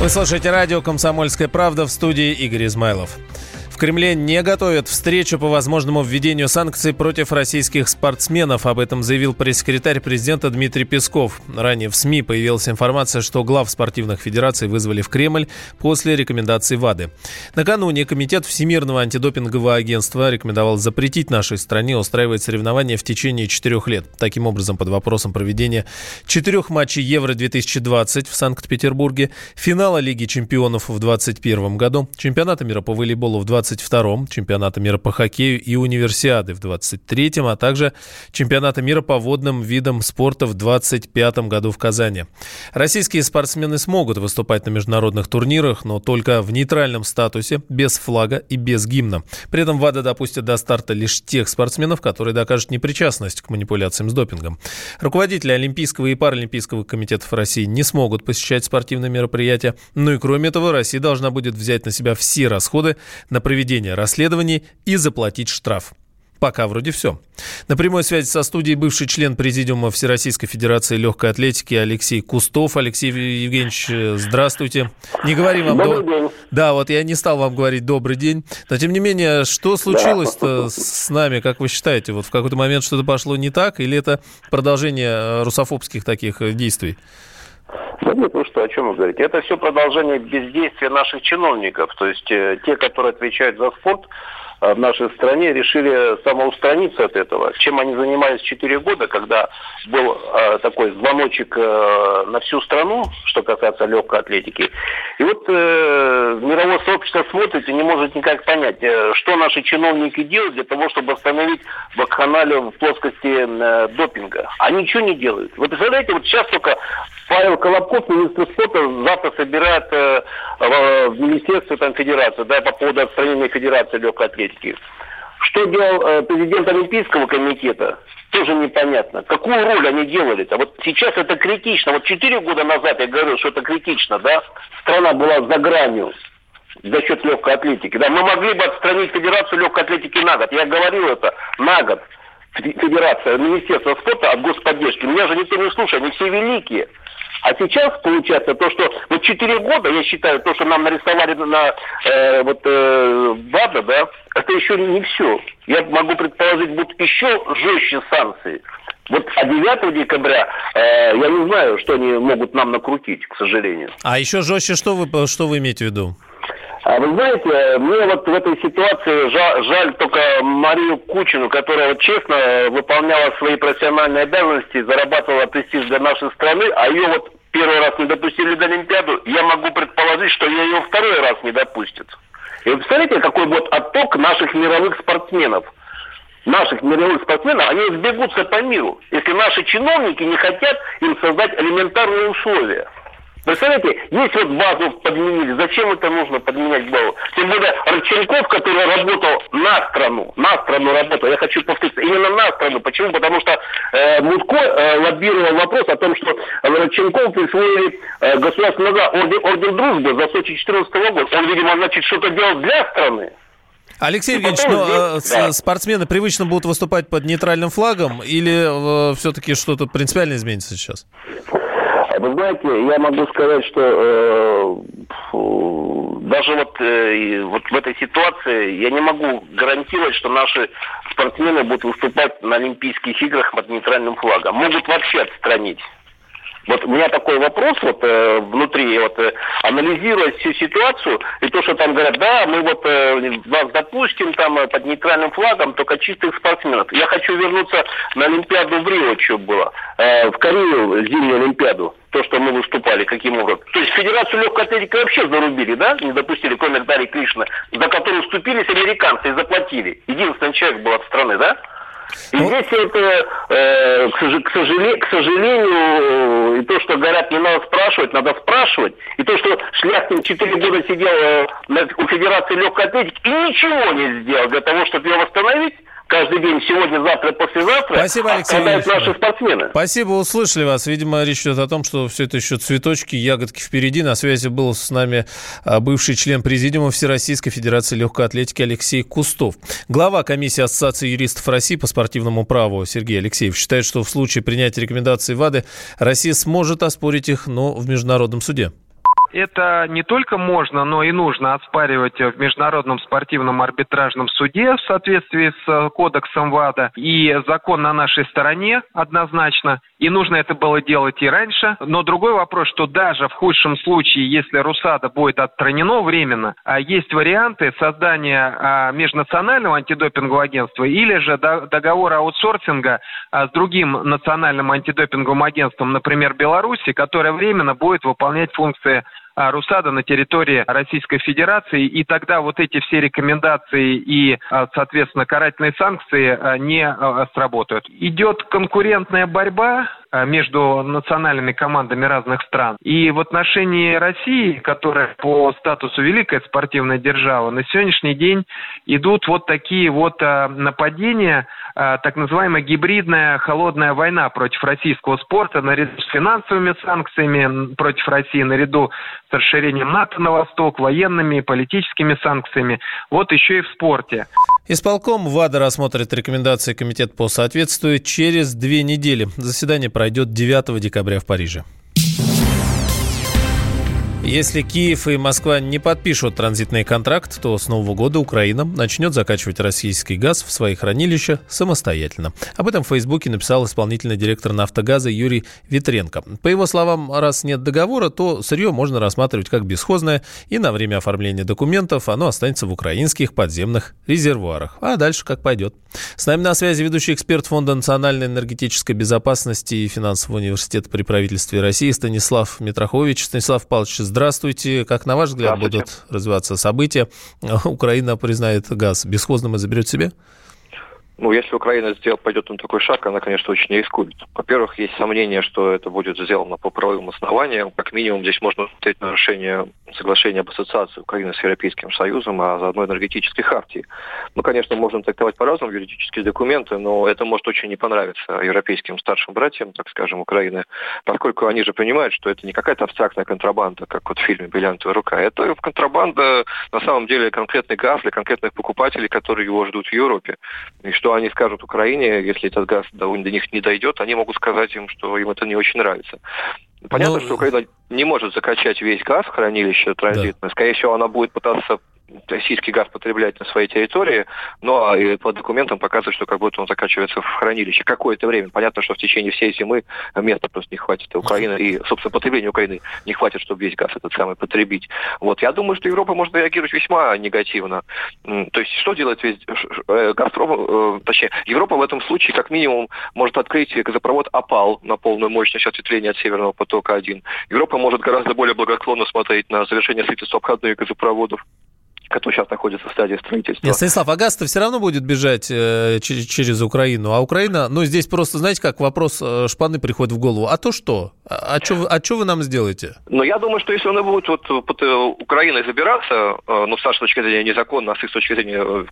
Вы слушаете радио «Комсомольская правда» в студии Игорь Измайлов. Кремле не готовят встречу по возможному введению санкций против российских спортсменов. Об этом заявил пресс-секретарь президента Дмитрий Песков. Ранее в СМИ появилась информация, что глав спортивных федераций вызвали в Кремль после рекомендаций ВАДы. Накануне Комитет Всемирного антидопингового агентства рекомендовал запретить нашей стране устраивать соревнования в течение четырех лет. Таким образом, под вопросом проведения четырех матчей Евро-2020 в Санкт-Петербурге, финала Лиги чемпионов в 2021 году, чемпионата мира по волейболу в 20 22-м, чемпионата мира по хоккею и универсиады в 23-м, а также чемпионата мира по водным видам спорта в 25-м году в Казани. Российские спортсмены смогут выступать на международных турнирах, но только в нейтральном статусе, без флага и без гимна. При этом ВАДА допустит до старта лишь тех спортсменов, которые докажут непричастность к манипуляциям с допингом. Руководители Олимпийского и Паралимпийского комитетов России не смогут посещать спортивные мероприятия. Ну и кроме этого, Россия должна будет взять на себя все расходы на проведение проведения расследований и заплатить штраф. Пока вроде все. На прямой связи со студией бывший член Президиума Всероссийской Федерации легкой атлетики Алексей Кустов. Алексей Евгеньевич, здравствуйте. Не говорим вам... Добрый до... день. Да, вот я не стал вам говорить добрый день. Но тем не менее, что случилось-то да. с нами, как вы считаете? Вот в какой-то момент что-то пошло не так? Или это продолжение э, русофобских таких э, действий? Нет, ну что, о чем вы говорите? Это все продолжение бездействия наших чиновников. То есть э, те, которые отвечают за спорт, Э, в нашей стране решили самоустраниться от этого. Чем они занимались 4 года, когда был э, такой звоночек на всю страну, что касается легкой атлетики. И вот сообщество смотрит и не может никак понять, э, что наши чиновники делают для того, чтобы остановить вакханалию в плоскости э, допинга. Они ничего не делают. Вы представляете, вот сейчас только Павел Колобков, министр спорта, завтра собирает э, в Министерстве там, Федерации, да, по поводу отстранения Федерации легкой атлетики. Что делал президент Олимпийского комитета, тоже непонятно. Какую роль они делали-то? Вот сейчас это критично. Вот четыре года назад я говорил, что это критично, да? Страна была за гранью за счет легкой атлетики. Да, мы могли бы отстранить Федерацию легкой атлетики на год. Я говорил это на год. Федерация, Министерство спорта от господдержки. Меня же никто не слушает, они все великие. А сейчас получается то, что вот 4 года, я считаю, то, что нам нарисовали на э, вот э, ВАДА, да, это еще не все. Я могу предположить, будут еще жестче санкции. Вот а 9 декабря э, я не знаю, что они могут нам накрутить, к сожалению. А еще жестче что вы, что вы имеете в виду? А вы знаете, мне вот в этой ситуации жаль, жаль только Марию Кучину, которая вот честно выполняла свои профессиональные обязанности, зарабатывала престиж для нашей страны, а ее вот первый раз не допустили до Олимпиаду, я могу предположить, что ее второй раз не допустят. И вы представляете, какой вот отток наших мировых спортсменов – наших мировых спортсменов, они сбегутся по миру, если наши чиновники не хотят им создать элементарные условия. Представляете, есть вот базу подменили, зачем это нужно подменять базу? Тем более Родченков, который работал на страну, на страну работал, я хочу повториться, именно на страну. Почему? Потому что э, Мутко э, лоббировал вопрос о том, что Родченков присвоили э, государственный орден, орден дружбы за Сочи 2014 года. Он, видимо, значит, что-то делал для страны. Алексей Евгеньевич, но ну, здесь, да. спортсмены привычно будут выступать под нейтральным флагом или э, все-таки что-то принципиально изменится сейчас? Вы знаете, я могу сказать, что э, даже вот, э, вот в этой ситуации я не могу гарантировать, что наши спортсмены будут выступать на Олимпийских играх под нейтральным флагом. Могут вообще отстранить. Вот у меня такой вопрос вот э, внутри, вот э, анализируя всю ситуацию, и то, что там говорят, да, мы вот э, вас допустим там э, под нейтральным флагом, только чистых спортсменов. Я хочу вернуться на Олимпиаду в Рио, что было, э, в Корею, зимнюю Олимпиаду то, что мы выступали, каким образом. То есть Федерацию легкой атлетики вообще зарубили, да, не допустили, кроме Дарьи Кришны, за которую вступились американцы и заплатили. Единственный человек был от страны, да? И ну... здесь это, э, к, сожалению, к сожалению, и то, что говорят, не надо спрашивать, надо спрашивать, и то, что Шляхтин 4 года сидел э, у Федерации легкой атлетики и ничего не сделал для того, чтобы ее восстановить, каждый день, сегодня, завтра, послезавтра, Спасибо, Алексей Ильич. наши спортсмены. Спасибо, услышали вас. Видимо, речь идет о том, что все это еще цветочки, ягодки впереди. На связи был с нами а, бывший член Президиума Всероссийской Федерации легкой атлетики Алексей Кустов. Глава комиссии Ассоциации юристов России по спортивному праву Сергей Алексеев считает, что в случае принятия рекомендаций ВАДы Россия сможет оспорить их, но в международном суде. Это не только можно, но и нужно оспаривать в Международном спортивном арбитражном суде в соответствии с э, кодексом ВАДА. И закон на нашей стороне однозначно. И нужно это было делать и раньше. Но другой вопрос, что даже в худшем случае, если РУСАДА будет отстранено временно, а есть варианты создания а, межнационального антидопингового агентства или же договора аутсорсинга а, с другим национальным антидопинговым агентством, например, Беларуси, которое временно будет выполнять функции РУСАДА на территории Российской Федерации, и тогда вот эти все рекомендации и, а, соответственно, карательные санкции а, не сработают. Идет конкурентная борьба между национальными командами разных стран. И в отношении России, которая по статусу великая спортивная держава, на сегодняшний день идут вот такие вот нападения, так называемая гибридная холодная война против российского спорта наряду с финансовыми санкциями против России, наряду с расширением НАТО на восток, военными, политическими санкциями. Вот еще и в спорте. Исполком ВАДА рассмотрит рекомендации Комитета по соответствию через две недели. Заседание пройдет 9 декабря в Париже. Если Киев и Москва не подпишут транзитный контракт, то с Нового года Украина начнет закачивать российский газ в свои хранилища самостоятельно. Об этом в Фейсбуке написал исполнительный директор «Нафтогаза» Юрий Витренко. По его словам, раз нет договора, то сырье можно рассматривать как бесхозное, и на время оформления документов оно останется в украинских подземных резервуарах. А дальше как пойдет. С нами на связи ведущий эксперт Фонда национальной энергетической безопасности и финансового университета при правительстве России Станислав Митрохович. Станислав Павлович, здравствуйте. Как, на ваш взгляд, будут развиваться события? Украина признает газ бесхозным и заберет себе? Ну, если Украина сделает, пойдет на такой шаг, она, конечно, очень рискует. Во-первых, есть сомнение, что это будет сделано по правовым основаниям. Как минимум, здесь можно смотреть нарушение соглашения об ассоциации Украины с Европейским Союзом, а заодно энергетической хартии. Ну, конечно, можно трактовать по-разному юридические документы, но это может очень не понравиться европейским старшим братьям, так скажем, Украины, поскольку они же понимают, что это не какая-то абстрактная контрабанда, как вот в фильме «Бриллиантовая рука». Это контрабанда, на самом деле, конкретный газ для конкретных покупателей, которые его ждут в Европе. И что они скажут Украине, если этот газ до, до них не дойдет, они могут сказать им, что им это не очень нравится. Понятно, Но... Ну, что Украина не может закачать весь газ в хранилище транзитное. Да. Скорее всего, она будет пытаться российский газ потреблять на своей территории, но и по документам показывает, что как будто он закачивается в хранилище какое-то время. Понятно, что в течение всей зимы места просто не хватит Украины, и, собственно, потребления Украины не хватит, чтобы весь газ этот самый потребить. Вот. Я думаю, что Европа может реагировать весьма негативно. То есть, что делает весь э, Газпром, э, точнее, Европа в этом случае как минимум может открыть газопровод «Опал» на полную мощность ответвления от Северного потока-1. Европа может гораздо более благосклонно смотреть на завершение строительства обходных газопроводов который сейчас находится в стадии строительства. Нет, Станислав, а газ-то все равно будет бежать э, через, через Украину, а Украина, ну, здесь просто, знаете, как вопрос э, шпаны приходит в голову, а то что? А, а что а вы нам сделаете? Ну, я думаю, что если он будет вот под э, Украиной забираться, э, ну, с нашей точки зрения незаконно, а с их точки зрения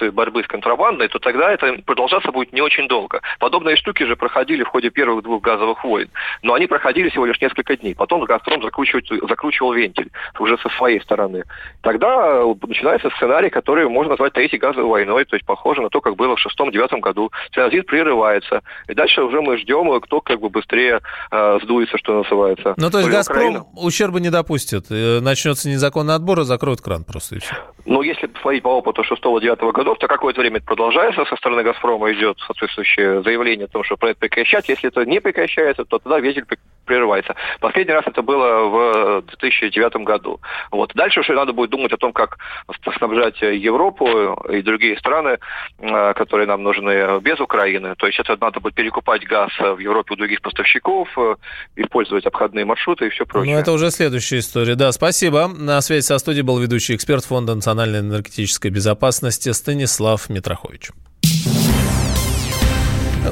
э, борьбы с контрабандой, то тогда это продолжаться будет не очень долго. Подобные штуки же проходили в ходе первых двух газовых войн, но они проходили всего лишь несколько дней. Потом «Газпром» закручивал, закручивал вентиль уже со своей стороны. Тогда начинается сценарий, который можно назвать третьей газовой войной, то есть похоже на то, как было в шестом-девятом году. Транзит прерывается, и дальше уже мы ждем, кто как бы быстрее э, сдуется, что называется. Ну, то есть «Газпром» Украина. ущерба не допустит. Э, начнется незаконный отбор, и закроют кран просто и все. Ну, если посмотреть по опыту шестого-девятого годов, то какое-то время это продолжается. Со стороны «Газпрома» идет соответствующее заявление о том, что проект прекращать. Если это не прекращается, то тогда ветер прерывается. Последний раз это было в 2009 году. Вот. Дальше уже надо будет думать о том, как снабжать Европу и другие страны, э, которые нам нужны без Украины. То есть это надо будет перекупать газ в Европе у других поставщиков, э, использовать обходные маршруты и все прочее. Ну, это уже следующая история. Да, спасибо. На связи со студией был ведущий эксперт Фонда национальной энергетической безопасности Станислав Митрохович.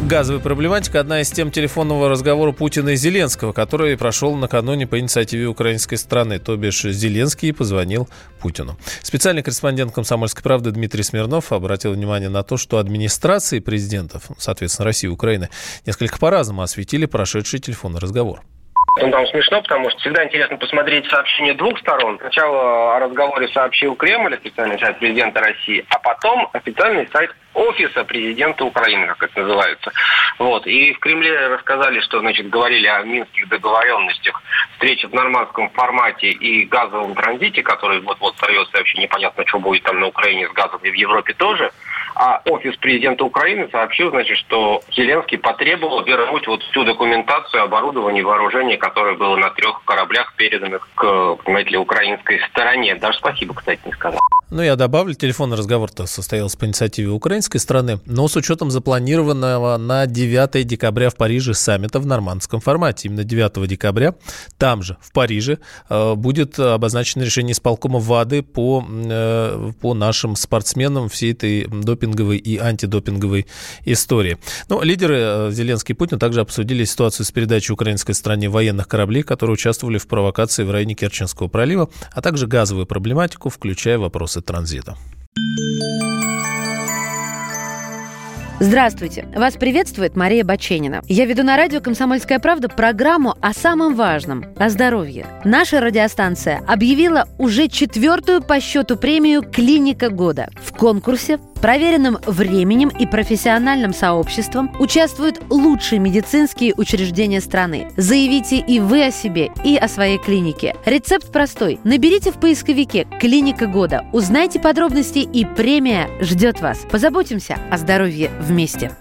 Газовая проблематика – одна из тем телефонного разговора Путина и Зеленского, который прошел накануне по инициативе украинской страны. То бишь Зеленский позвонил Путину. Специальный корреспондент «Комсомольской правды» Дмитрий Смирнов обратил внимание на то, что администрации президентов, соответственно, России и Украины, несколько по-разному осветили прошедший телефонный разговор. Ну, там смешно, потому что всегда интересно посмотреть сообщения двух сторон. Сначала о разговоре сообщил Кремль, официальный сайт президента России, а потом официальный сайт офиса президента Украины, как это называется. Вот. И в Кремле рассказали, что, значит, говорили о минских договоренностях, встрече в нормандском формате и газовом транзите, который вот-вот сорвется, вообще непонятно, что будет там на Украине с газом и в Европе тоже. А офис президента Украины сообщил, значит, что Зеленский потребовал вернуть вот всю документацию, оборудование, вооружение, которое было на трех кораблях, переданных к, понимаете ли, украинской стороне. Даже спасибо, кстати, не сказал. Ну, я добавлю, телефонный разговор-то состоялся по инициативе украинской страны, но с учетом запланированного на 9 декабря в Париже саммита в нормандском формате. Именно 9 декабря там же, в Париже, э, будет обозначено решение исполкома ВАДы по, э, по нашим спортсменам всей этой допинговой и антидопинговой истории. Ну, лидеры э, Зеленский и Путин также обсудили ситуацию с передачей украинской стране военных кораблей, которые участвовали в провокации в районе Керченского пролива, а также газовую проблематику, включая вопросы транзита. Здравствуйте! Вас приветствует Мария Баченина. Я веду на радио «Комсомольская правда» программу о самом важном – о здоровье. Наша радиостанция объявила уже четвертую по счету премию «Клиника года». В конкурсе проверенным временем и профессиональным сообществом участвуют лучшие медицинские учреждения страны. Заявите и вы о себе, и о своей клинике. Рецепт простой. Наберите в поисковике «Клиника года», узнайте подробности и премия ждет вас. Позаботимся о здоровье вместе.